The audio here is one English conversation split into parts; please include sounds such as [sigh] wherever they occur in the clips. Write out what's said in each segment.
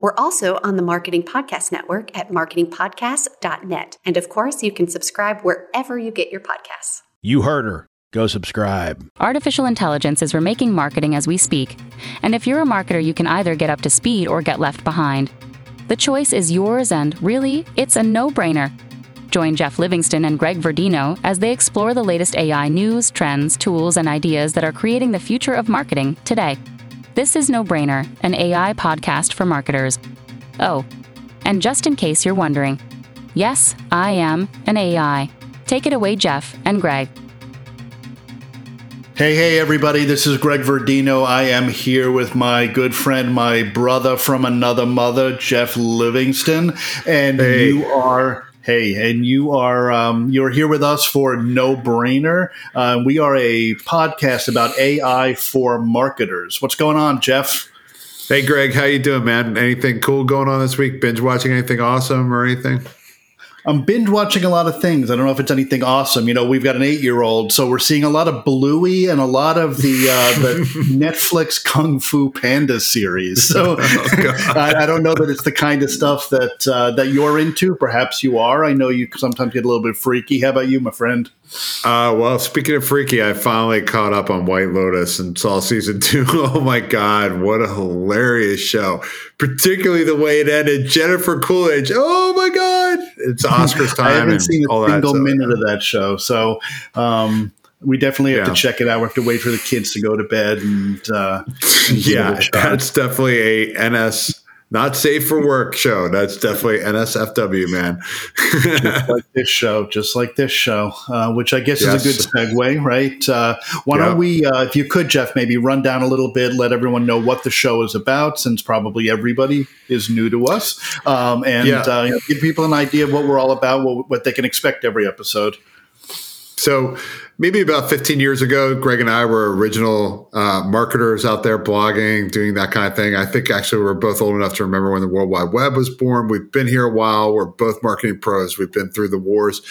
We're also on the Marketing Podcast Network at marketingpodcast.net. And of course, you can subscribe wherever you get your podcasts. You heard her. Go subscribe. Artificial intelligence is remaking marketing as we speak. And if you're a marketer, you can either get up to speed or get left behind. The choice is yours, and really, it's a no brainer. Join Geoff Livingston and Greg Verdino as they explore the latest AI news, trends, tools, and ideas that are creating the future of marketing today. This is No Brainer, an AI podcast for marketers. Oh, and just in case you're wondering, yes, I am an AI. Take it away, Geoff and Greg. Hey, hey, everybody, this is Greg Verdino. I am here with my good friend, my brother from another mother, Geoff Livingston. And Hey. you are. Hey, and you are um, you're here with us for No Brainer. Uh, we are a podcast about AI for marketers. What's going on, Geoff? Hey Greg, how you doing, man? Anything cool going on this week? Binge watching anything awesome or anything? I'm binge watching a lot of things. I don't know if it's anything awesome. You know, we've got an eight year old, so we're seeing a lot of Bluey and a lot of the uh, the [laughs] Netflix Kung Fu Panda series. So [laughs] I, I don't know that it's the kind of stuff that uh, that you're into. Perhaps you are. I know you sometimes get a little bit freaky. How about you, my friend? Uh, well, speaking of freaky, I finally caught up on White Lotus and saw season [laughs] two. Oh my god, what a hilarious show! Particularly the way it ended. Jennifer Coolidge. Oh my god, it's [laughs] Oscars time. I haven't seen a single minute of that show, so. Um, we definitely have Yeah. to check it out. We have to wait for the kids to go to bed and, uh, and [laughs] give it Yeah, that's definitely a NS not safe for work show. That's definitely NSFW, man. [laughs] like this show, just like this show, uh, which I guess Yes. is a good segue, right? Uh, why Yeah. don't we, uh, if you could, Geoff, maybe run down a little bit, let everyone know what the show is about, since probably everybody is new to us, um, and Yeah. uh, you know, give people an idea of what we're all about, what, what they can expect every episode. So maybe about 15 years ago, Greg and I were original uh, marketers out there blogging, doing that kind of thing. I think actually we're both old enough to remember when the World Wide Web was born. We've been here a while. We're both marketing pros. We've been through the wars.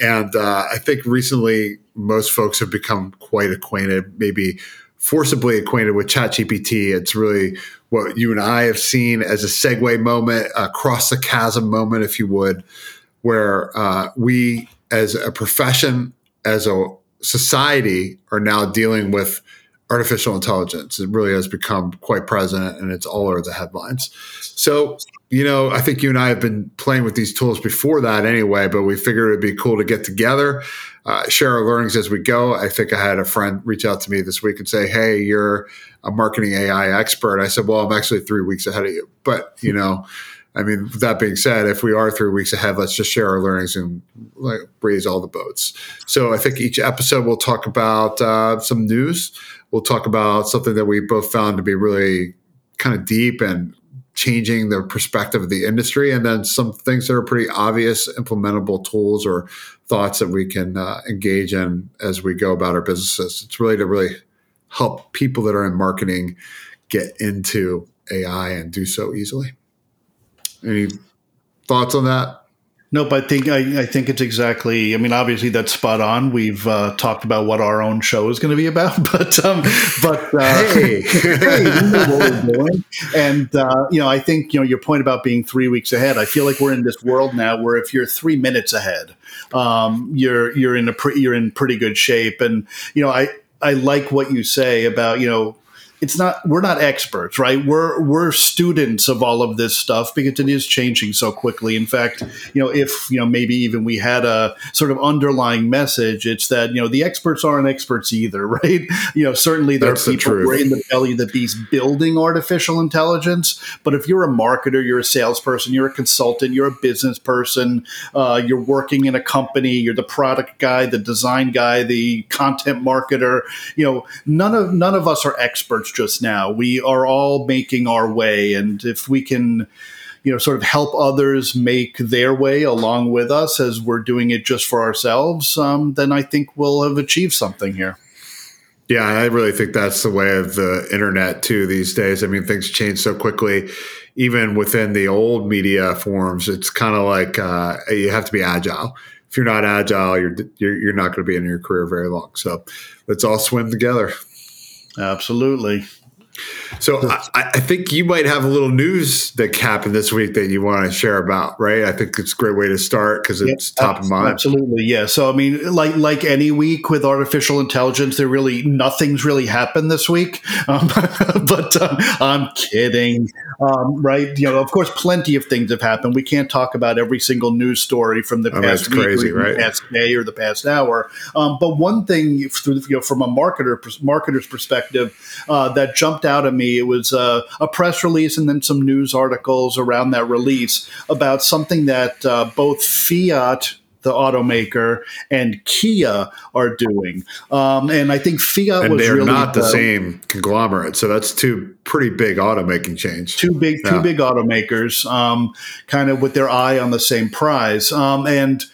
And uh, I think recently most folks have become quite acquainted, maybe forcibly acquainted with ChatGPT. It's really what you and I have seen as a segue moment, across the chasm moment, if you would, where uh, we as a profession, as a society, are now dealing with artificial intelligence. It really has become quite present and it's all over the headlines. So, you know, I think you and I have been playing with these tools before that anyway, but we figured it'd be cool to get together, uh, share our learnings as we go. I think I had a friend reach out to me this week and say, Hey, you're a marketing AI expert. I said, Well, I'm actually three weeks ahead of you. But, you know, I mean, that being said, if we are three weeks ahead, let's just share our learnings and like raise all the boats. So I think each episode we'll talk about uh, some news. We'll talk about something that we both found to be really kind of deep and changing the perspective of the industry, and then some things that are pretty obvious implementable tools or thoughts that we can uh, engage in as we go about our businesses. It's really to really help people that are in marketing get into AI and do so easily. Any thoughts on that? Nope, I think I, I think it's exactly. I mean, obviously that's spot on. We've uh, talked about what our own show is going to be about, [laughs] but um, but uh, Hey. [laughs] hey, we know what we're doing. And uh, you know, I think you know your point about being three weeks ahead. I feel like we're in this world now where if you're three minutes ahead, um, you're you're in a pre- you're in pretty good shape. And you know, I I like what you say about you know it's not we're not experts right? We're we're students of all of this stuff because it is changing so quickly. In fact you know if you know maybe even we had a sort of underlying message it's that you know the experts aren't experts either [laughs] right? You know certainly there That's are the people who are in the belly of the beast building artificial intelligence but if you're a marketer you're a salesperson you're a consultant you're a business person uh, you're working in a company you're the product guy the design guy the content marketer you know none of none of us are experts just now we are all making our way and if we can you know, sort of help others make their way along with us as we're doing it just for ourselves, um, then I think we'll have achieved something here. Yeah, I really think that's the way of the internet too these days. I mean, things change so quickly, even within the old media forms. It's kind of like uh, you have to be agile. If you're not agile, you're you're, you're not going to be in your career very long. So let's all swim together. Absolutely. So I, I, think you might have a little news that happened this week that you want to share about, right? I think it's a great way to start because it's top of mind. Absolutely, yeah. So I mean, like like any week with artificial intelligence, there really nothing's really happened this week. Um, [laughs] but um, I'm kidding, um, right? You know, of course, plenty of things have happened. We can't talk about every single news story from the oh, past week, crazy, right? the past day, or the past hour. Um, but one thing, you know, from a marketer marketer's perspective, uh, that jumped out at me. It was uh, a press release and then some news articles around that release about something that uh, both Fiat the automaker and Kia are doing. Um, and I think Fiat and was they're really not the, the, same conglomerate. So that's two pretty big automaking chains. Two big, yeah. two big automakers, um, kind of with their eye on the same prize. Um, and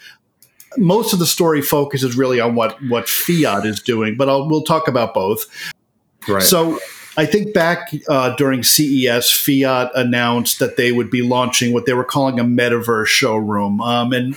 most of the story focuses really on what what Fiat is doing, but I'll, we'll talk about both. Right. So I think back uh, during CES, Fiat announced that they would be launching what they were calling a metaverse showroom. Um, and,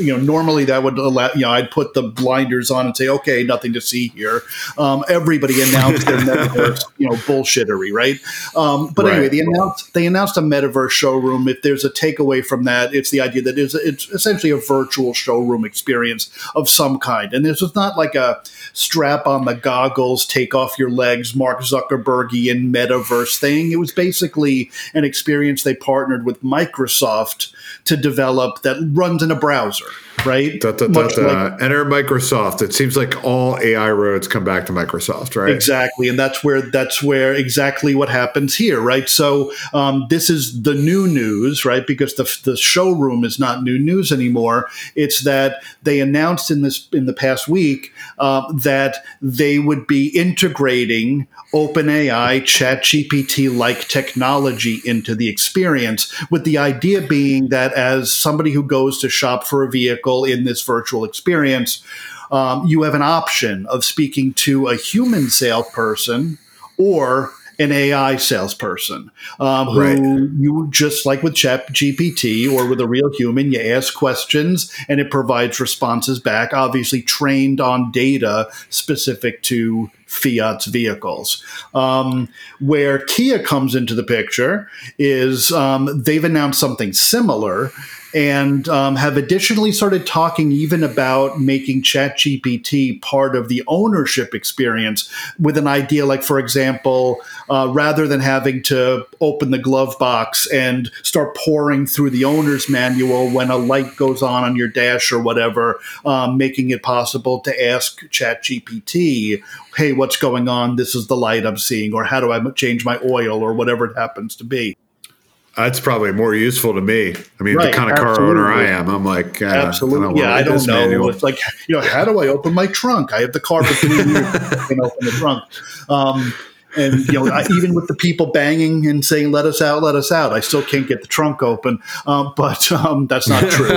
you know, normally that would allow, you know, I'd put the blinders on and say, okay, nothing to see here. Um, everybody announced their metaverse, you know, bullshittery, right? Um, but right. anyway, they announced they announced a metaverse showroom. If there's a takeaway from that, it's the idea that it's, it's essentially a virtual showroom experience of some kind. And this is not like a strap on the goggles, take off your legs, Mark Zuckerbergian metaverse thing. It was basically an experience they partnered with Microsoft to develop that runs in a browser, right? Da, da, da, like, Enter Microsoft. It seems like all AI roads come back to Microsoft, right? Exactly, and that's where that's where exactly what happens here, right? So um, this is the new news, right? Because the the showroom is not new news anymore. It's that they announced in this in the past week uh, that they would be integrating OpenAI, ChatGPT like technology into the experience, with the idea being that as somebody who goes to shop for a vehicle in this virtual experience, um, you have an option of speaking to a human salesperson or an AI salesperson um, who right. you just like with Chat GPT or with a real human, you ask questions and it provides responses back, obviously trained on data specific to Fiat's vehicles. Um, where Kia comes into the picture is um, they've announced something similar and um, have additionally started talking even about making ChatGPT part of the ownership experience with an idea like, for example, uh, rather than having to open the glove box and start pouring through the owner's manual when a light goes on on your dash or whatever, um, making it possible to ask ChatGPT, hey, what's going on? This is the light I'm seeing, or how do I change my oil, or whatever it happens to be. That's probably more useful to me. I mean, right, the kind of car owner I am, I'm like, uh, absolutely. I yeah, I don't know. It's like, you know, how do I open my trunk? I have the car between you can open the trunk. Um, and you know, I, even with the people banging and saying "Let us out, let us out," I still can't get the trunk open. Um, but um, that's not [laughs] true.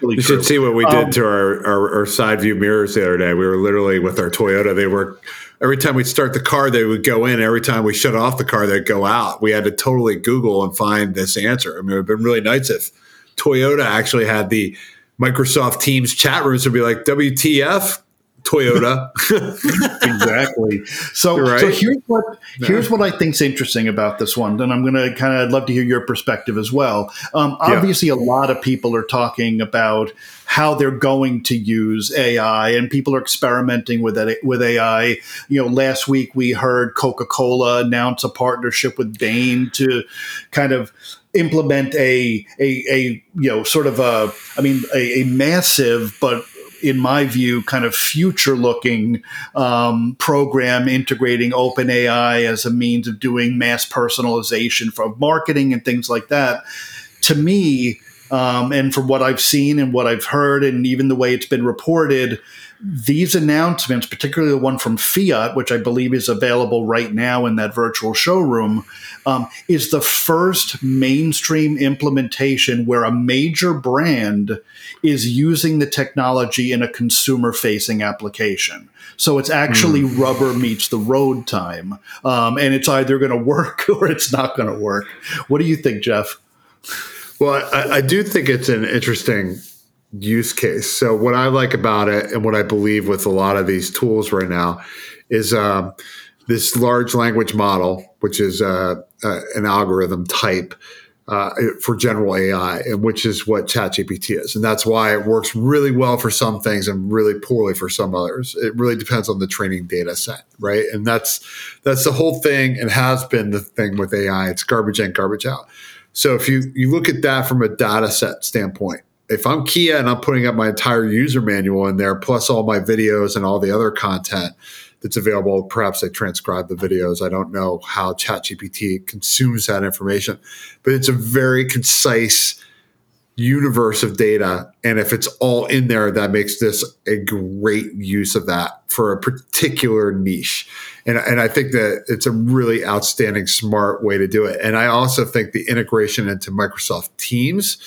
you true. should see what we did um, to our, our, our side view mirrors the other day. We were literally with our Toyota. They were every time we'd start the car, they would go in. Every time we shut off the car, they'd go out. We had to totally Google and find this answer. I mean, it would have been really nice if Toyota actually had the Microsoft Teams chat rooms would be like, WTF? Toyota. [laughs] exactly. So, right. so here's what here's what I think's interesting about this one, and I'm going to kind of love to hear your perspective as well. Um, obviously, yeah. a lot of people are talking about how they're going to use AI, and people are experimenting with it with AI. You know, last week we heard Coca Cola announce a partnership with Bain to kind of implement a a, a you know sort of a I mean a, a massive but in my view, kind of future looking um, program integrating OpenAI as a means of doing mass personalization for marketing and things like that. To me, Um, and from what I've seen and what I've heard, and even the way it's been reported, these announcements, particularly the one from Fiat, which I believe is available right now in that virtual showroom, um, is the first mainstream implementation where a major brand is using the technology in a consumer facing application. So it's actually mm. rubber meets the road time. Um, and it's either going to work [laughs] or it's not going to work. What do you think, Geoff? Well, I, I do think it's an interesting use case. So what I like about it and what I believe with a lot of these tools right now is um, this large language model, which is uh, uh, an algorithm type uh, for general AI, and which is what ChatGPT is, and that's why it works really well for some things and really poorly for some others. It really depends on the training data set, right? And that's that's the whole thing, and has been the thing with AI. It's garbage in, garbage out. So if you you look at that from a data set standpoint, if I'm Kia and I'm putting up my entire user manual in there, plus all my videos and all the other content that's available, perhaps I transcribe the videos. I don't know how ChatGPT consumes that information, but it's a very concise universe of data. And if it's all in there, that makes this a great use of that for a particular niche. And, and I think that it's a really outstanding, smart way to do it. And I also think the integration into Microsoft Teams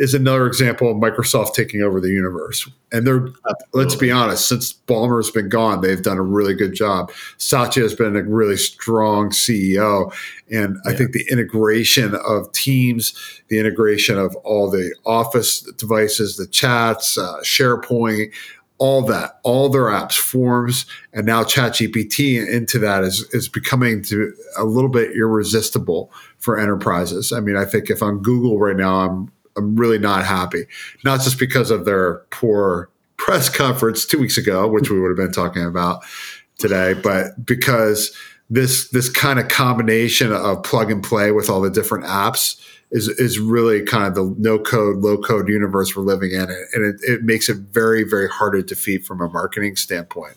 is another example of Microsoft taking over the universe. And they're, Absolutely. let's be honest, since Ballmer's been gone, they've done a really good job. Satya has been a really strong CEO. And yeah. I think the integration of Teams, the integration of all the Office devices, the chats, uh, SharePoint, all that, all their apps, forms, and now ChatGPT into that is is becoming to a little bit irresistible for enterprises. I mean, I think if I'm Google right now, I'm I'm really not happy. Not just because of their poor press conference two weeks ago, which we would have been talking about today, but because this this kind of combination of plug and play with all the different apps is is really kind of the no code, low code universe we're living in, and it, it makes it very very hard to defeat from a marketing standpoint.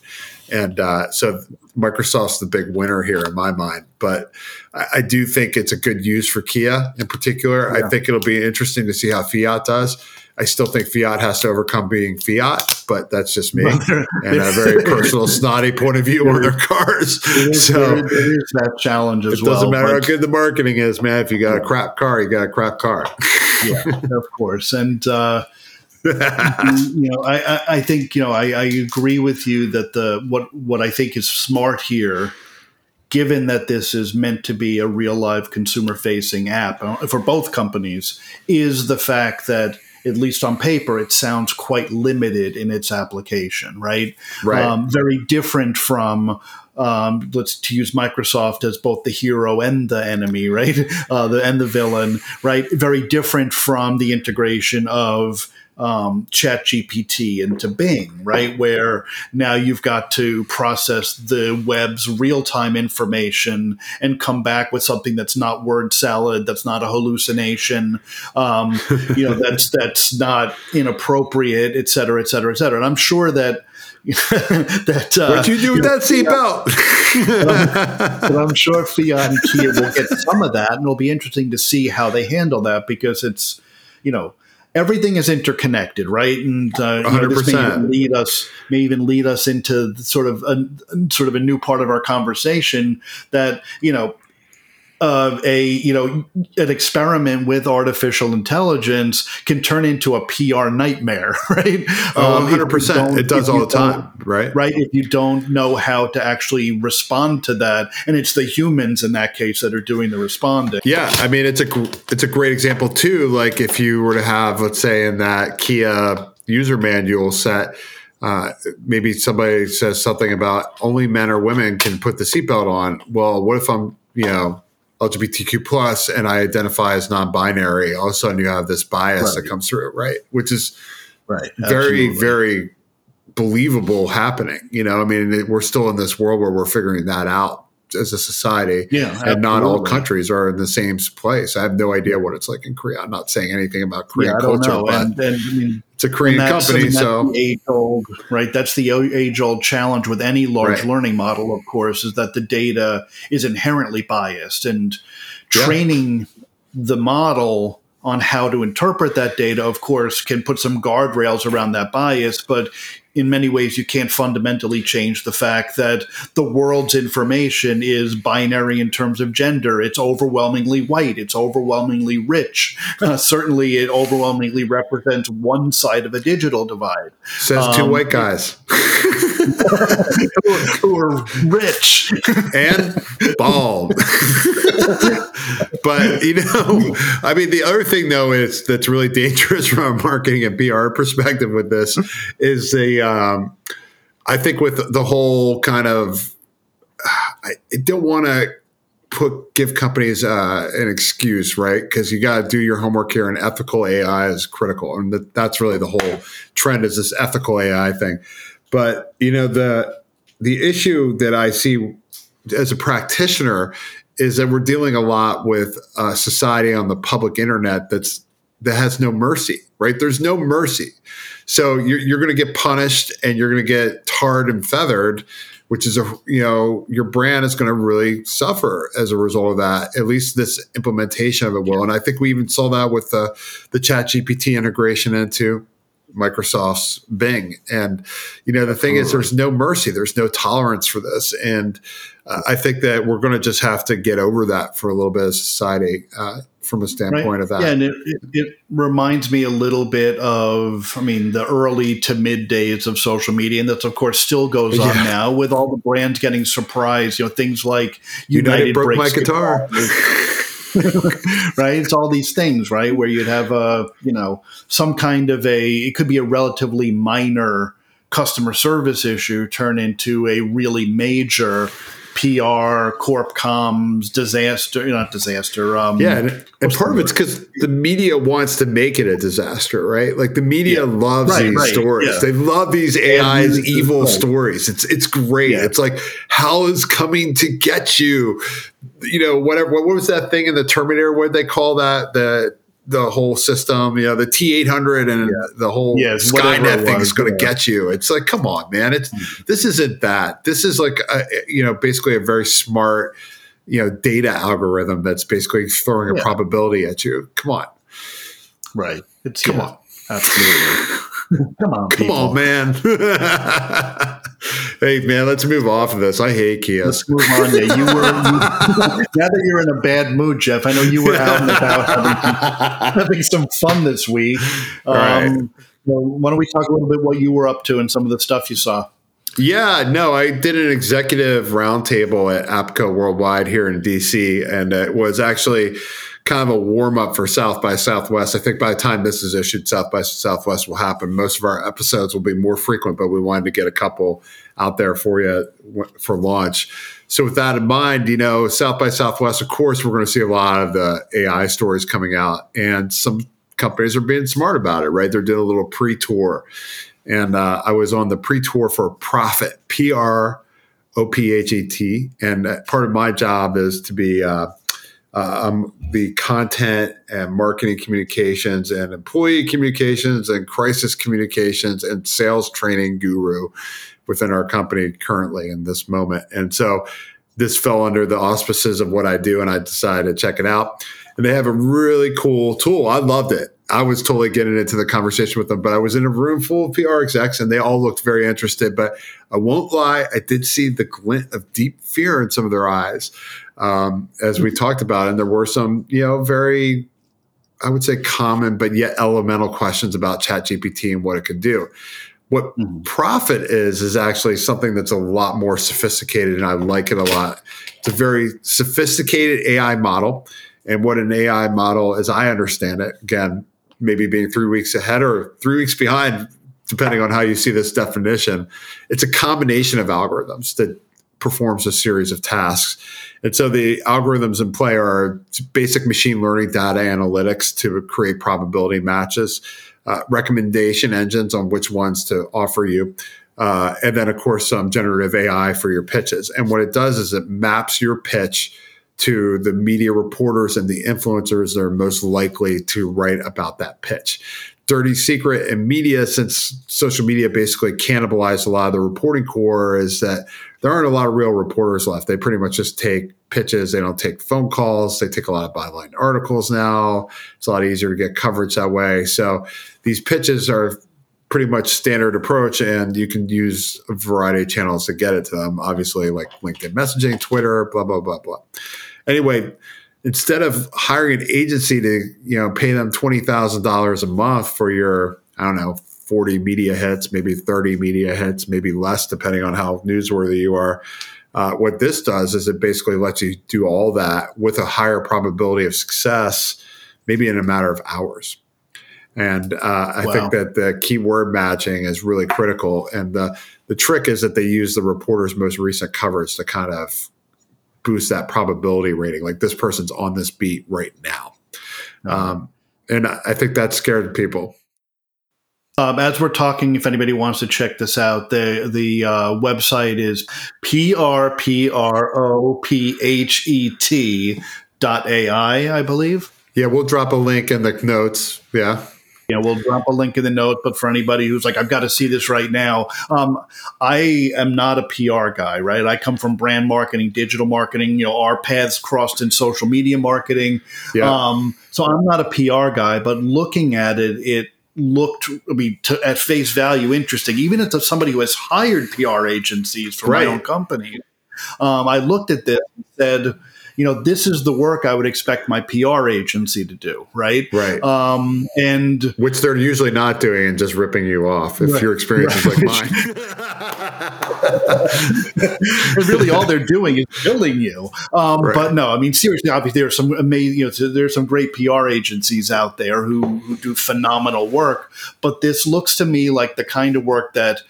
And uh, so Microsoft's the big winner here in my mind. But I, I do think it's a good use for Kia in particular. Yeah. I think it'll be interesting to see how Fiat does. I still think Fiat has to overcome being Fiat, but that's just me and a very [laughs] personal, snotty point of view on their cars. Is, so it is that challenge as it well. It doesn't matter how good the marketing is, man. If you got a crap car, you got a crap car. yeah, of course. And uh, [laughs] you know, I, I think you know I, I agree with you that the what what I think is smart here given that this is meant to be a real live consumer facing app uh, for both companies, is the fact that at least on paper, it sounds quite limited in its application, right? Right. Um, very different from um, let's to use Microsoft as both the hero and the enemy, right? [laughs] Uh, the and the villain, right? Very different from the integration of um, Chat GPT into Bing, right? Where now you've got to process the web's real time information and come back with something that's not word salad, that's not a hallucination, um, you know, that's that's not inappropriate, et cetera, et cetera, et cetera. And I'm sure that. [laughs] that uh, what you do with that seatbelt? but, [laughs] but I'm sure Fiat and Kia will get some of that, and it'll be interesting to see how they handle that because it's, you know, everything is interconnected, right? And uh, you know, this may even lead us may even lead us into sort of a sort of a new part of our conversation that you know of a you know an experiment with artificial intelligence can turn into a PR nightmare, [laughs] right? Oh, 100 um, percent. It does all the time, right? Right. If you don't know how to actually respond to that, and it's the humans in that case that are doing the responding. Yeah, I mean it's a it's a great example too. Like if you were to have, let's say, in that Kia user manual set. Uh, maybe somebody says something about only men or women can put the seatbelt on. Well, what if I'm, you know, LGBTQ plus and I identify as non-binary, all of a sudden you have this bias right. that comes through, right? Which is right, very, Absolutely. very believable happening. You know, I mean, we're still in this world where we're figuring that out as a society. Yeah, and absolutely. not all countries are in the same place. I have no idea what it's like in Korea. I'm not saying anything about Korean yeah, culture, but and, and, I mean, it's a Korean company, so age old, right? That's the age old challenge with any large right. learning model, of course, is that the data is inherently biased, and training yeah. the model on how to interpret that data, of course, can put some guardrails around that bias, but in many ways you can't fundamentally change the fact that the world's information is binary in terms of gender. It's overwhelmingly white. It's overwhelmingly rich. Uh, certainly, it overwhelmingly represents one side of a digital divide. Says um, two white guys. [laughs] who, are, rich and bald. but you know, I mean, the other thing though is that's really dangerous from a marketing and PR perspective with this is the. Um, I think with the whole kind of, I don't want to put give companies uh, an excuse, right? Because you got to do your homework here, and ethical AI is critical, and that, that's really the whole trend is this ethical AI thing. But you know the the issue that I see as a practitioner is that we're dealing a lot with a society on the public internet that's that has no mercy, right? There's no mercy. So you're, you're going to get punished and you're going to get tarred and feathered, which is a, you know, your brand is going to really suffer as a result of that, at least this implementation of it will. And I think we even saw that with the, the chat GPT integration into Microsoft's Bing. And, you know, the thing is, there's no mercy, there's no tolerance for this. And uh, I think that we're going to just have to get over that for a little bit of society uh, from a standpoint right. of that. Yeah, and it, it, it, reminds me a little bit of, I mean, the early to mid days of social media. And that's of course, still goes on yeah. now with all the brands getting surprised. You know, things like United, United broke my guitar. guitar. [laughs] right? It's all these things, right? Where you'd have a, you know, some kind of a, it could be a relatively minor customer service issue turn into a really major PR, corp comms, disaster, not disaster. Um, yeah, and, and part of it's because the media wants to make it a disaster, right? Like the media yeah. loves right, these right, stories. Yeah. They love these AI's evil right. stories. It's it's great. Yeah. It's like hell is coming to get you. You know, whatever. What, what was that thing in the Terminator? What they call that? The the whole system, you know, the T eight hundred and yeah. the whole yes, Skynet thing is going to get you. It's like, come on, man! It's mm-hmm. this isn't that. This is like, a, you know, basically a very smart, you know, data algorithm that's basically throwing a probability at you. Come on, right? It's come on, absolutely. [laughs] Come on, come people. on, man. [laughs] hey, man, let's move off of this. I hate Kia. Let's move on. You were you, now that you're in a bad mood, Geoff. I know you were out and about having, [laughs] having some fun this week. Um, right. why don't we talk a little bit what you were up to and some of the stuff you saw? Yeah, no, I did an executive roundtable at APCO Worldwide here in DC, and it was actually kind of a warm up for South by Southwest. I think by the time this is issued, South by Southwest will happen. Most of our episodes will be more frequent, but we wanted to get a couple out there for you for launch. So with that in mind, you know, South by Southwest, of course, we're going to see a lot of the AI stories coming out, and some companies are being smart about it, right? They're doing a little pre-tour, and uh, I was on the pre-tour for Prophet, P R O P H E T, and part of my job is to be uh, uh, I'm the content and marketing communications and employee communications and crisis communications and sales training guru within our company currently in this moment. And so this fell under the auspices of what I do, and I decided to check it out. And they have a really cool tool. I loved it. I was totally getting into the conversation with them, but I was in a room full of PR execs and they all looked very interested. But I won't lie, I did see the glint of deep fear in some of their eyes um, as we talked about. And there were some, you know, very, I would say, common but yet elemental questions about ChatGPT and what it could do. What mm-hmm. Prophet is is actually something that's a lot more sophisticated, and I like it a lot. It's a very sophisticated AI model, and what an AI model, as I understand it, again, maybe being three weeks ahead or three weeks behind, depending on how you see this definition, it's a combination of algorithms that performs a series of tasks. And so the algorithms in play are basic machine learning data analytics to create probability matches, uh, recommendation engines on which ones to offer you. Uh, and then, of course, some generative AI for your pitches. And what it does is it maps your pitch to the media reporters and the influencers that are most likely to write about that pitch. dirty secret in media since social media basically cannibalized a lot of the reporting core is that there aren't a lot of real reporters left. They pretty much just take pitches. They don't take phone calls. They take a lot of byline articles now. It's a lot easier to get coverage that way. So these pitches are pretty much standard approach and you can use a variety of channels to get it to them. Obviously like linkedin messaging twitter blah blah blah blah. Anyway instead of hiring an agency to you know pay them $20000 a month for your i don't know 40 media hits maybe 30 media hits maybe less depending on how newsworthy you are uh, what this does is it basically lets you do all that with a higher probability of success maybe in a matter of hours and uh, I wow. think that the keyword matching is really critical. And the, the trick is that they use the reporter's most recent coverage to kind of boost that probability rating. Like this person's on this beat right now. Mm-hmm. Um, and I think that scared people. Um, as we're talking, if anybody wants to check this out, the the uh, website is p r p r o p h e t dot ai, I believe. Yeah, we'll drop a link in the notes. Yeah you know, we'll drop a link in the note. But for anybody who's like, I've got to see this right now, um, I am not a PR guy, right? I come from brand marketing, digital marketing. You know, our paths crossed in social media marketing. Yeah. Um, so I'm not a PR guy, but looking at it, it looked I mean, to, at face value interesting. Even if somebody who has hired PR agencies for right. my own company, um, I looked at this and said you know, this is the work I would expect my PR agency to do, right? Right. Um, and which they're usually not doing and just ripping you off if right, your experience right. is like mine. [laughs] and really, all they're doing is billing you. Um, right. But no, I mean, seriously, obviously, there are some amazing, you know, there's some great PR agencies out there who, who do phenomenal work. But this looks to me like the kind of work that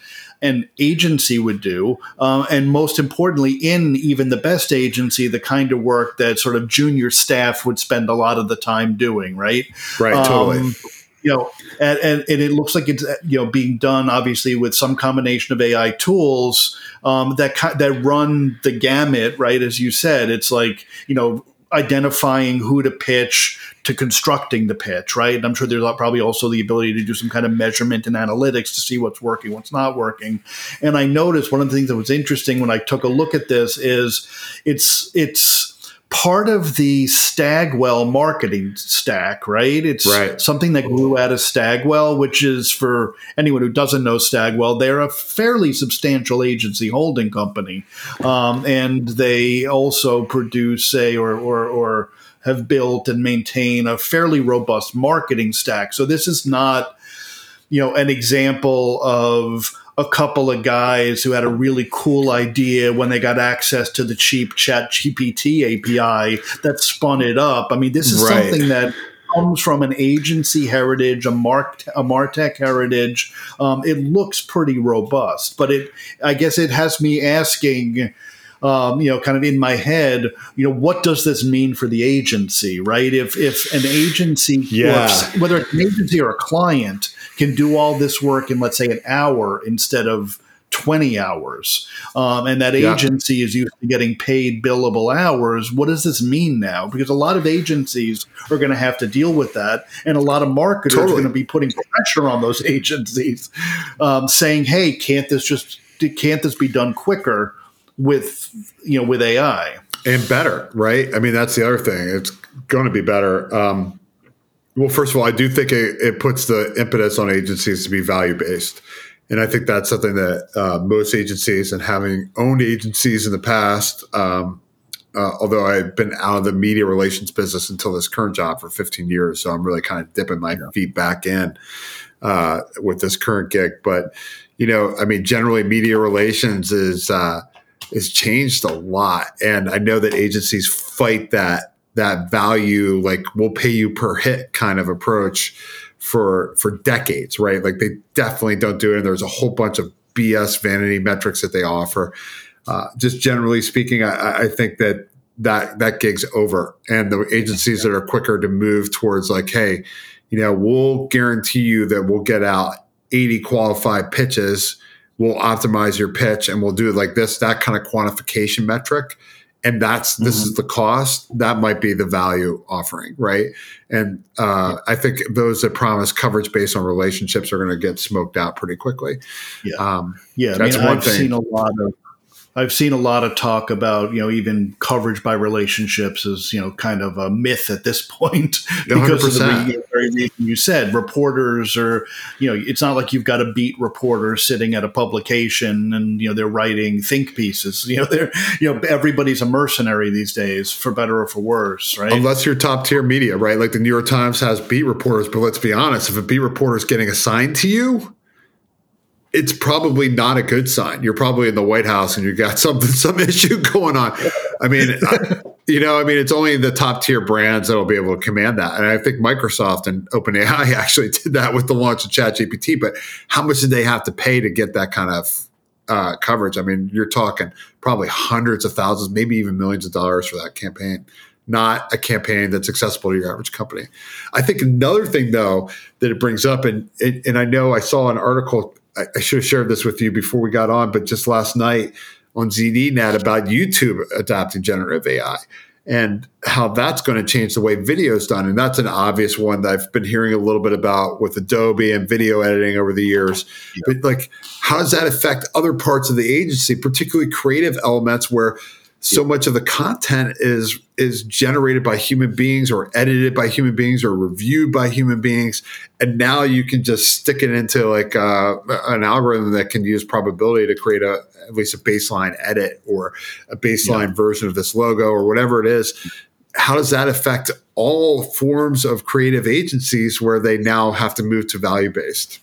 an agency would do, uh, and most importantly, in even the best agency, the kind of work that sort of junior staff would spend a lot of the time doing. Right. Right. Um, totally. You know, and, and, and, it looks like it's you know being done obviously with some combination of AI tools um, that that run the gamut, right? As you said, it's like you know identifying who to pitch to constructing the pitch, right? And I'm sure there's probably also the ability to do some kind of measurement and analytics to see what's working, what's not working. And I noticed one of the things that was interesting when I took a look at this is it's it's part of the Stagwell marketing stack, right? It's right. something that grew out of Stagwell, which is for anyone who doesn't know Stagwell, they're a fairly substantial agency holding company, um, and they also produce a or or, or have built and maintain a fairly robust marketing stack. So this is not, you know, an example of a couple of guys who had a really cool idea when they got access to the cheap chat GPT API that spun it up. I mean, this is right. something that comes from an agency heritage, a mark a Martech heritage. Um, it looks pretty robust, but it I guess it has me asking um, you know, kind of in my head, you know, what does this mean for the agency, right? If if an agency, yeah. If, whether it's an agency or a client, can do all this work in let's say an hour instead of 20 hours um, and that agency yeah. is used to getting paid billable hours what does this mean now because a lot of agencies are going to have to deal with that and a lot of marketers totally. are going to be putting pressure on those [laughs] agencies um, saying hey can't this just can't this be done quicker with you know with AI and better, right? I mean, that's the other thing. It's going to be better. Um, well, first of all, I do think it, it, puts the impetus on agencies to be value based. And I think that's something that uh, most agencies and having owned agencies in the past, um, uh, although I've been out of the media relations business until this current job for 15 years. So I'm really kind of dipping my yeah. feet back in uh, with this current gig. But, you know, I mean, generally media relations is, uh, has changed a lot. And I know that agencies fight that that value, like we'll pay you per hit kind of approach for for decades, right? Like they definitely don't do it. And there's a whole bunch of BS vanity metrics that they offer. Uh, just generally speaking, I, I think that that that gig's over, and the agencies that are quicker to move towards like, hey, you know, we'll guarantee you that we'll get out 80 qualified pitches we'll optimize your pitch and we'll do it like this that kind of quantification metric. And that's this mm-hmm. is the cost. That might be the value offering right? And uh, i think those that promise coverage based on relationships are going to get smoked out pretty quickly. Yeah. Um, yeah that's I mean, one i've thing. seen a lot of I've seen a lot of talk about you know even coverage by relationships is you know kind of a myth at this [laughs] point because 100%. of the very reason you said. Reporters are you know it's not like you've got a beat reporter sitting at a publication and you know they're writing think pieces. [laughs] You know they're you know everybody's a mercenary these days for better or for worse right? Unless you're top tier media right? Like the New York Times has beat reporters but let's be honest if a beat reporter is getting assigned to you it's probably not a good sign. You're probably in the White House and you got [laughs] something, some issue going on. I mean, I, [laughs] you know, I mean, it's only the top tier brands that will be able to command that. And I think Microsoft and OpenAI [laughs] actually did that with the launch of ChatGPT. But how much did they have to pay to get that kind of uh, coverage? I mean, you're talking probably hundreds of thousands, maybe even millions of dollars for that campaign. Not a campaign that's accessible to your average company. I think another thing, though, that it brings up, and and I know I saw an article I, I should have shared this with you before we got on, but just last night on ZDNet about YouTube adopting generative AI and how that's going to change the way video is done. And that's an obvious one that I've been hearing a little bit about with Adobe and video editing over the years. Yeah. But like, how does that affect other parts of the agency, particularly creative elements where so much of the content is is generated by human beings or edited by human beings or reviewed by human beings. And now you can just stick it into like uh, an algorithm that can use probability to create a at least a baseline edit or a baseline yeah. version of this logo or whatever it is. How does that affect all forms of creative agencies where they now have to move to value based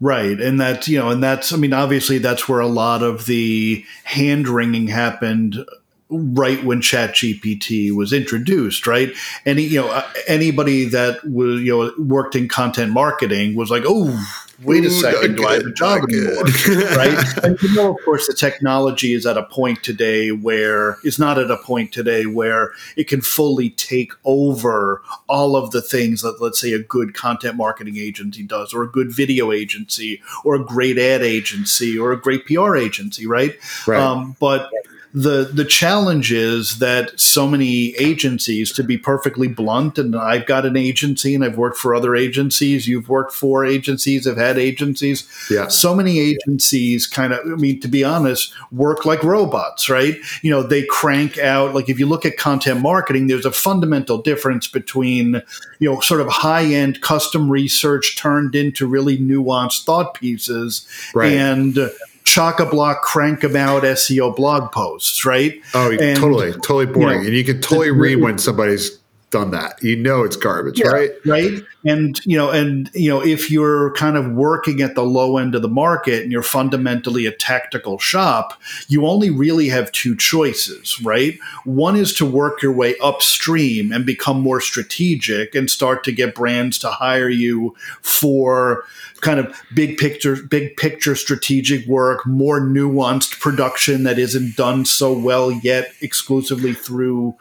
Right. And that's, you know, and that's, I mean, obviously that's where a lot of the hand wringing happened right when ChatGPT was introduced, right? Any, you know, anybody that was, you know, worked in content marketing was like, oh, wait a second, do I have a job anymore? [laughs] right? And you know, of course, the technology is at a point today where it's not at a point today where it can fully take over all of the things that, let's say, a good content marketing agency does, or a good video agency, or a great ad agency, or a great PR agency, right? right. Um, but the the challenge is that so many agencies to be perfectly blunt and I've got an agency and I've worked for other agencies you've worked for agencies have had agencies. Yeah. So many agencies kind of I mean to be honest work like robots right? You know they crank out like if you look at content marketing there's a fundamental difference between you know sort of high end custom research turned into really nuanced thought pieces right. and chock a block, crank about SEO blog posts, right? Oh, and, totally, totally boring. You know, and you can totally read when somebody's done that. You know it's garbage, yeah, right? Right. And you know, and you know, if you're kind of working at the low end of the market and you're fundamentally a tactical shop, you only really have two choices, right? One is to work your way upstream and become more strategic and start to get brands to hire you for kind of big picture big picture strategic work, more nuanced production that isn't done so well yet exclusively through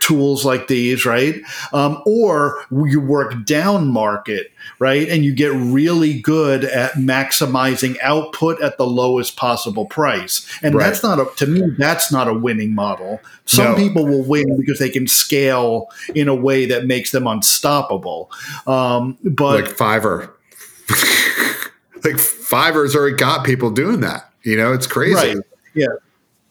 tools like these, right? Um, or you work down market, right? And you get really good at maximizing output at the lowest possible price. And right. that's not a, to me, that's not a winning model. Some no. people will win because they can scale in a way that makes them unstoppable. Um, but like Fiverr, [laughs] like Fiverr's already got people doing that. You know, it's crazy. Right. Yeah.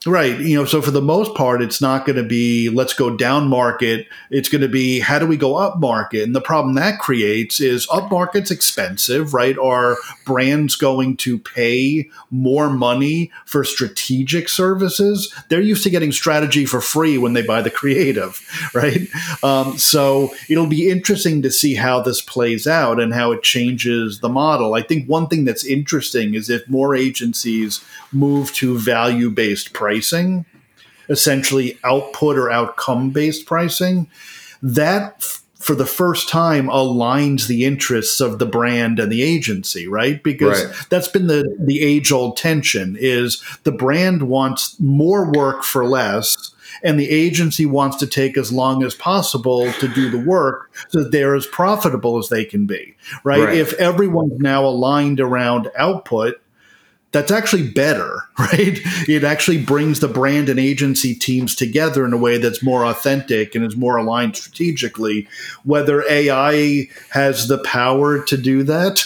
Right. You know, so for the most part, it's not going to be let's go down market. It's going to be how do we go up market? And the problem that creates is up market's expensive, right? Are brands going to pay more money for strategic services? They're used to getting strategy for free when they buy the creative, [laughs] right? Um, so it'll be interesting to see how this plays out and how it changes the model. I think one thing that's interesting is if more agencies move to value based pricing pricing, essentially output or outcome based pricing, that for the first time aligns the interests of the brand and the agency, right? Because right. that's been the the age old tension is the brand wants more work for less and the agency wants to take as long as possible to do the work so that they're as profitable as they can be right, right. if everyone's now aligned around output that's actually better, [laughs] right? It actually brings the brand and agency teams together in a way that's more authentic and is more aligned strategically. Whether AI has the power to do that,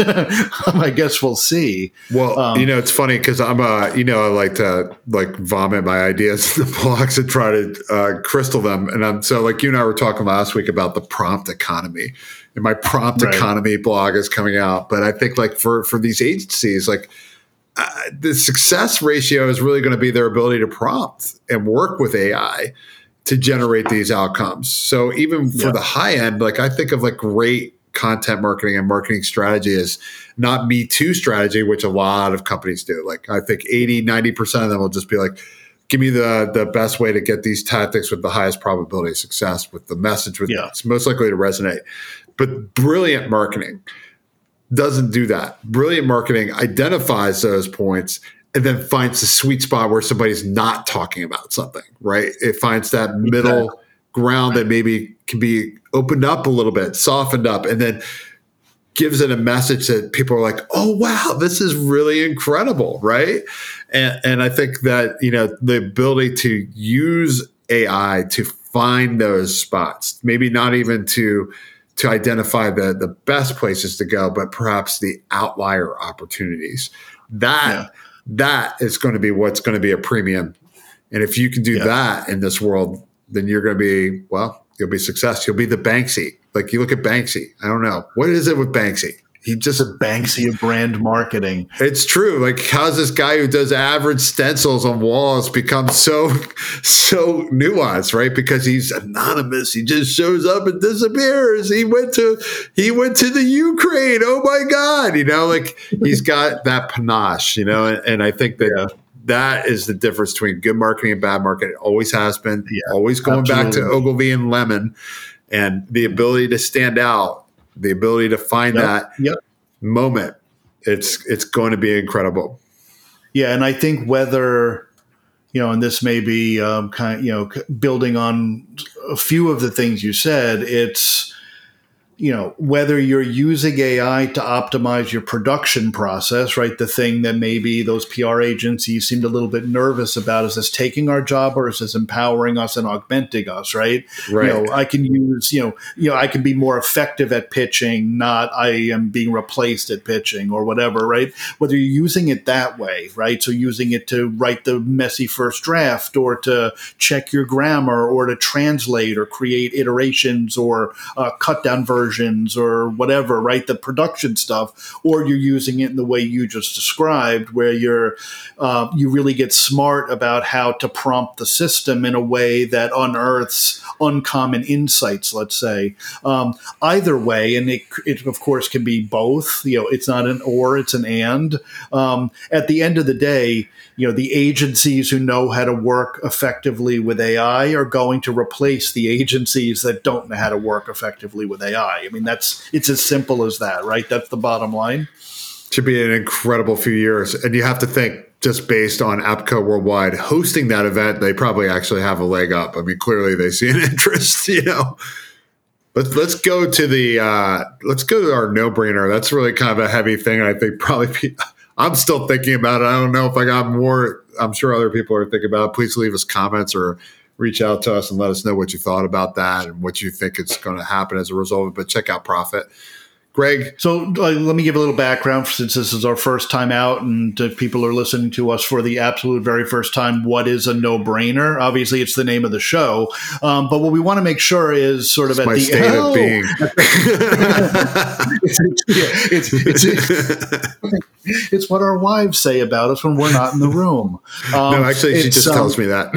[laughs] I guess we'll see. Well, um, you know, it's funny because I'm a, you know, I like to like vomit my ideas [laughs] in the blogs and try to uh, crystal them. And I'm so like you and I were talking last week about the prompt economy. And my prompt right. economy blog is coming out. But I think like for for these agencies, like uh, the success ratio is really going to be their ability to prompt and work with AI to generate these outcomes. So even for yeah. the high end, like I think of like great content marketing and marketing strategy is not me too strategy, which a lot of companies do. Like I think 80, 90% of them will just be like, give me the the best way to get these tactics with the highest probability of success with the message with yeah. it's most likely to resonate. But brilliant marketing doesn't do that. Brilliant marketing identifies those points and then finds the sweet spot where somebody's not talking about something, right? It finds that middle exactly. ground that maybe can be opened up a little bit, softened up, and then gives it a message that people are like, "Oh wow, this is really incredible," right? And and I think that you know the ability to use AI to find those spots, maybe not even to to identify the the best places to go, but perhaps the outlier opportunities. That yeah. that is going to be what's going to be a premium. And if you can do yeah. that in this world, then you're going to be well, you'll be success. You'll be the Banksy. Like you look at Banksy. I don't know what is it with Banksy he just a Banksy of brand marketing. It's true. Like, how's this guy who does average stencils on walls become so so nuanced, right? Because he's anonymous. He just shows up and disappears. He went to he went to the Ukraine. Oh my God! You know, like he's got that panache. You know, and, and I think that. Yeah. That is the difference between good marketing and bad marketing. It always has been. Yeah, always going absolutely. back to Ogilvy and Lemon, and the ability to stand out the ability to find yep. that yep. moment it's it's going to be incredible yeah and i think whether you know and this may be um, kind of you know building on a few of the things you said it's you know whether you're using AI to optimize your production process, right? The thing that maybe those PR agencies seemed a little bit nervous about is this taking our job or is this empowering us and augmenting us, right? Right. You know, I can use you know you know I can be more effective at pitching, not I am being replaced at pitching or whatever, right? Whether you're using it that way, right? So using it to write the messy first draft or to check your grammar or to translate or create iterations or uh, cut down versions versions or whatever, right? The production stuff, or you're using it in the way you just described, where you're uh, you really get smart about how to prompt the system in a way that unearths uncommon insights. Let's say um, either way, and it, it of course can be both. You know, it's not an or, it's an and. Um, at the end of the day, you know, the agencies who know how to work effectively with AI are going to replace the agencies that don't know how to work effectively with AI. I mean, that's it's as simple as that, right? That's the bottom line. Should be an incredible few years, and you have to think just based on APCO Worldwide hosting that event, they probably actually have a leg up. I mean, clearly they see an [laughs] interest, you know. Let's let's go to the uh, let's go to our no brainer. That's really kind of a heavy thing. I think probably be, [laughs] I'm still thinking about it. I don't know if I got more. I'm sure other people are thinking about it. Please leave us comments or reach out to us and let us know what you thought about that and what you think is going to happen as a result of it. But check out Prophet. Greg. So uh, let me give a little background since this is our first time out and if people are listening to us for the absolute very first time. What is a no brainer? Obviously, it's the name of the show. Um, but what we want to make sure is sort of it's at the state oh, of being. [laughs] it's, it's, it's, it's, what our wives say about us when we're not in the room. [laughs] Um, no, actually, she just um, tells me that.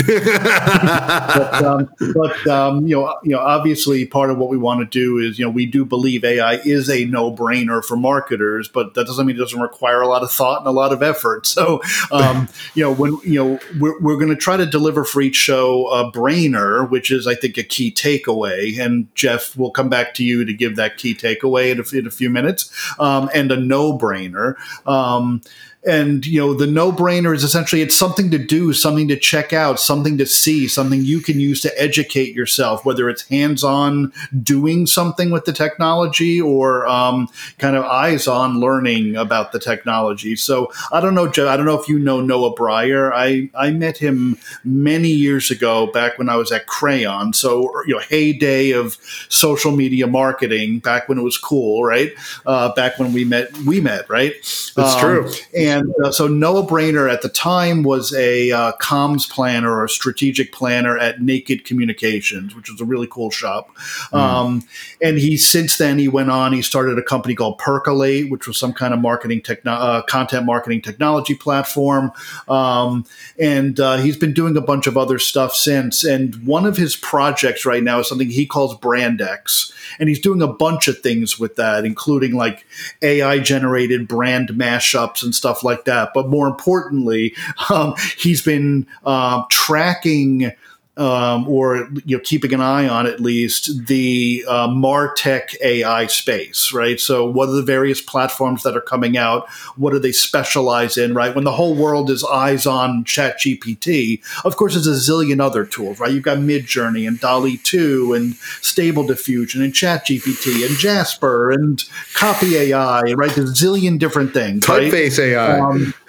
but, um, but um, you know, you know, obviously, part of what we want to do is, you know, we do believe AI is a no brainer for marketers, but that doesn't mean it doesn't require a lot of thought and a lot of effort. So, um, [laughs] you know, when, you know, we're, we're going to try to deliver for each show a brainer, which is, I think, a key takeaway. And Geoff, we'll come back to you to give that key takeaway in a, in a few minutes, um, and a no brainer. Um, and you know the no brainer is essentially it's something to do something to check out something to see something you can use to educate yourself whether it's hands-on doing something with the technology or um, kind of eyes-on learning about the technology. So i don't know i don't know if you know Noah Brier. I i met him many years ago back when i was at crayon. So you know heyday of social media marketing back when it was cool right? Uh, back when we met we met right? That's um, true. and uh, so Noah Brier at the time was a uh, comms planner or strategic planner at Naked Communications, which was a really cool shop. Mm. Um, and he since then he went on. He started a company called Percolate, which was some kind of marketing techno- uh, content marketing technology platform. Um, and uh, he's been doing a bunch of other stuff since. And one of his projects right now is something he calls BRXND, and he's doing a bunch of things with that, including like AI generated brand mashups and stuff like that. But more importantly, [laughs] um, he's been uh, tracking um, or you know keeping an eye on at least the uh, Martech AI space, right? So what are the various platforms that are coming out? What do they specialize in, right? When the whole world is eyes on ChatGPT, of course, there's a zillion other tools, right? You've got Midjourney and DALL-E 2 and Stable Diffusion and ChatGPT and Jasper and Copy AI, right? There's a zillion different things. Typeface right? AI. Um, [laughs]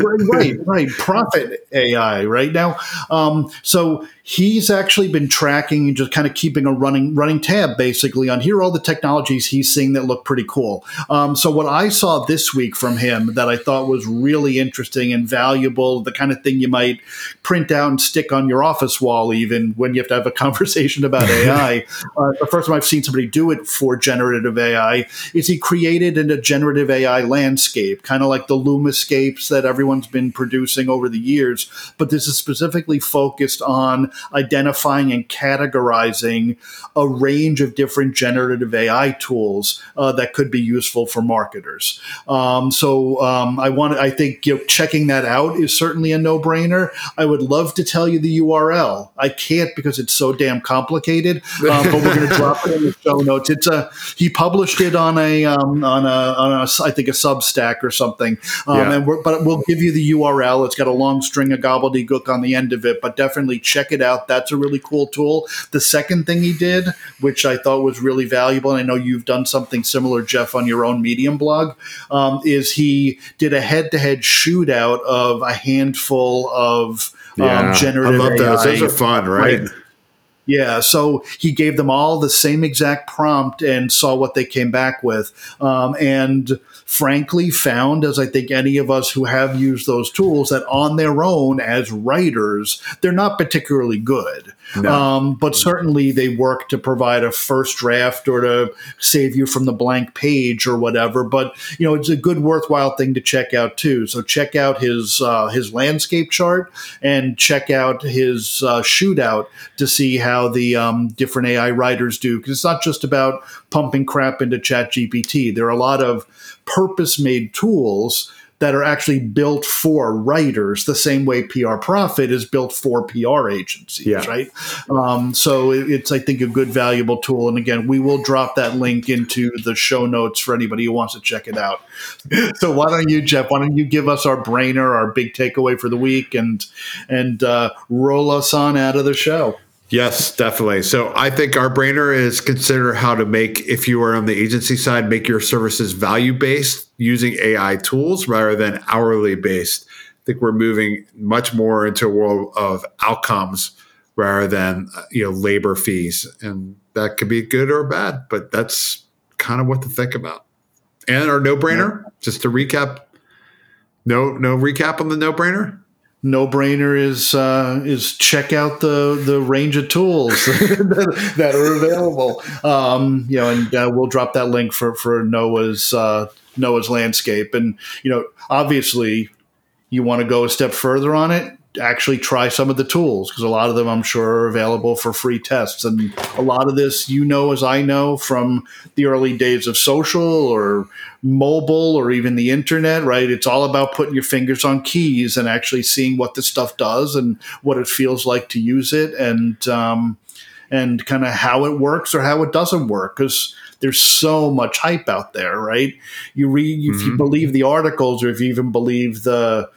right, right, right. Prophet AI, right now. Um, so he's actually been tracking and just kind of keeping a running running tab basically on here are all the technologies he's seeing that look pretty cool. Um, so what I saw this week from him that I thought was really interesting and valuable, the kind of thing you might print out and stick on your office wall, even when you have to have a [laughs] conversation about [laughs] AI. uh, the first time I've seen somebody do it for generative AI is he created in a generative AI landscape, kind of like the Lumascapes that everyone's been producing over the years, but this is specifically focused on on identifying and categorizing a range of different generative AI tools uh, that could be useful for marketers. Um, so um, I want, I think you know, checking that out is certainly a no brainer. I would love to tell you the URL. I can't because it's so damn complicated. Um, but we're going [laughs] to drop it in the show notes. It's a he published it on a um, on a on a I think a Substack or something. Um, yeah. And we're, but we'll give you the URL. It's got a long string of gobbledygook on the end of it, but definitely check it out. That's a really cool tool. The second thing he did, which I thought was really valuable, and I know you've done something similar, Geoff, on your own Medium blog, um, is he did a head to head shootout of a handful of um, generative I love those. AI. Those are fun, right? right? Yeah, so he gave them all the same exact prompt and saw what they came back with. Um, and frankly, found, as I think any of us who have used those tools, that on their own as writers, they're not particularly good. No. Um, but certainly they work to provide a first draft or to save you from the blank page or whatever. But you know, it's a good, worthwhile thing to check out too. So check out his uh, his landscape chart and check out his uh, shootout to see how the um, different AI writers do. Because it's not just about pumping crap into ChatGPT. There are a lot of purpose made tools that are actually built for writers the same way PR Prophet is built for PR agencies, yeah. right? Um, so it's, I think, a good, valuable tool. And again, we will drop that link into the show notes for anybody who wants to check it out. [laughs] so why don't you, Geoff? Why don't you give us our brainer, our big takeaway for the week, and and uh, roll us on out of the show? Yes, definitely. So I think our brainer is consider how to make, if you are on the agency side, make your services value based using AI tools rather than hourly based. I think we're moving much more into a world of outcomes rather than you know labor fees, and that could be good or bad, but that's kind of what to think about. And our no brainer, yeah. just to recap, no no recap on the no brainer no brainer is uh, is check out the the range of tools [laughs] that, are available. Um, you know, and uh, we'll drop that link for for Noah's uh, Noah's landscape, and you know, obviously, you want to go a step further on it actually try some of the tools because a lot of them I'm sure are available for free tests. And a lot of this, you know, as I know from the early days of social or mobile or even the internet, right? It's all about putting your fingers on keys and actually seeing what the stuff does and what it feels like to use it and, um, and kind of how it works or how it doesn't work. Because there's so much hype out there, right? You read if you Mhm. believe the articles or if you even believe the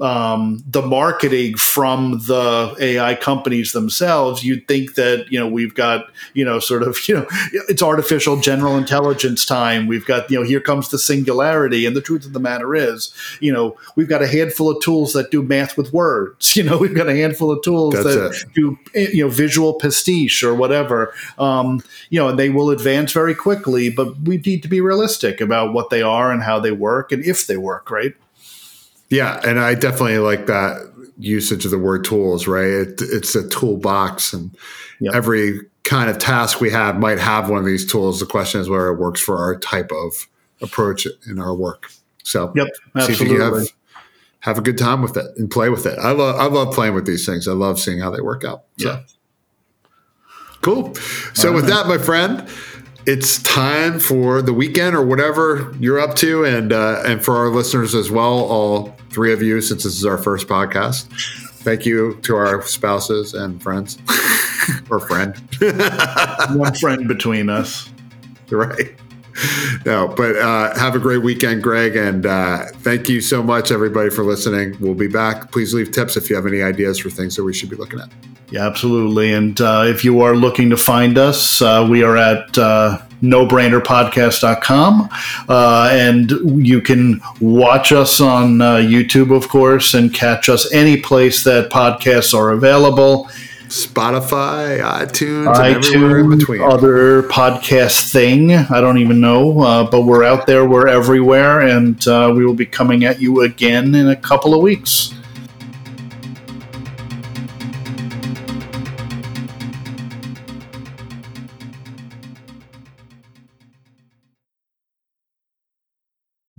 um, the marketing from the AI companies themselves, you'd think that you know we've got you know sort of [laughs] you know it's artificial general intelligence time. We've got you know here comes the singularity, and the truth of the matter is, you know we've got a handful of tools that do math with words. [laughs] You know we've got a handful of tools That's that it. do eh, you know visual pastiche or whatever. Um, you know, and they will advance very quickly, but we need to be realistic about what they are and how they work and if they work, right? Yeah, and I definitely like that usage of the word tools, right? It, it's a toolbox, and Yep. every kind of task we have might have one of these tools. The question is whether it works for our type of approach in our work. So, Yep, see if you absolutely. have have a good time with it and play with it. I love I love playing with these things. I love seeing how they work out. So. Yeah. Cool. So with that, my friend, it's time for the weekend or whatever you're up to, and uh, and for our listeners as well, all three of you, since this is our first podcast. Thank you to our spouses and friends, [laughs] or friend, [laughs] One friend between us. right? No, but uh, have a great weekend, Greg, and uh, thank you so much, everybody, for listening. We'll be back. Please leave tips if you have any ideas for things that we should be looking at. Yeah, absolutely. And uh, if you are looking to find us, uh, we are at uh, nobrainerpodcast.com. Uh, and you can watch us on uh, YouTube, of course, and catch us any place that podcasts are available. Spotify, iTunes, and everywhere in iTunes, between. other podcast thing. I don't even know, uh, but we're out there. We're everywhere, and uh, we will be coming at you again in a couple of weeks.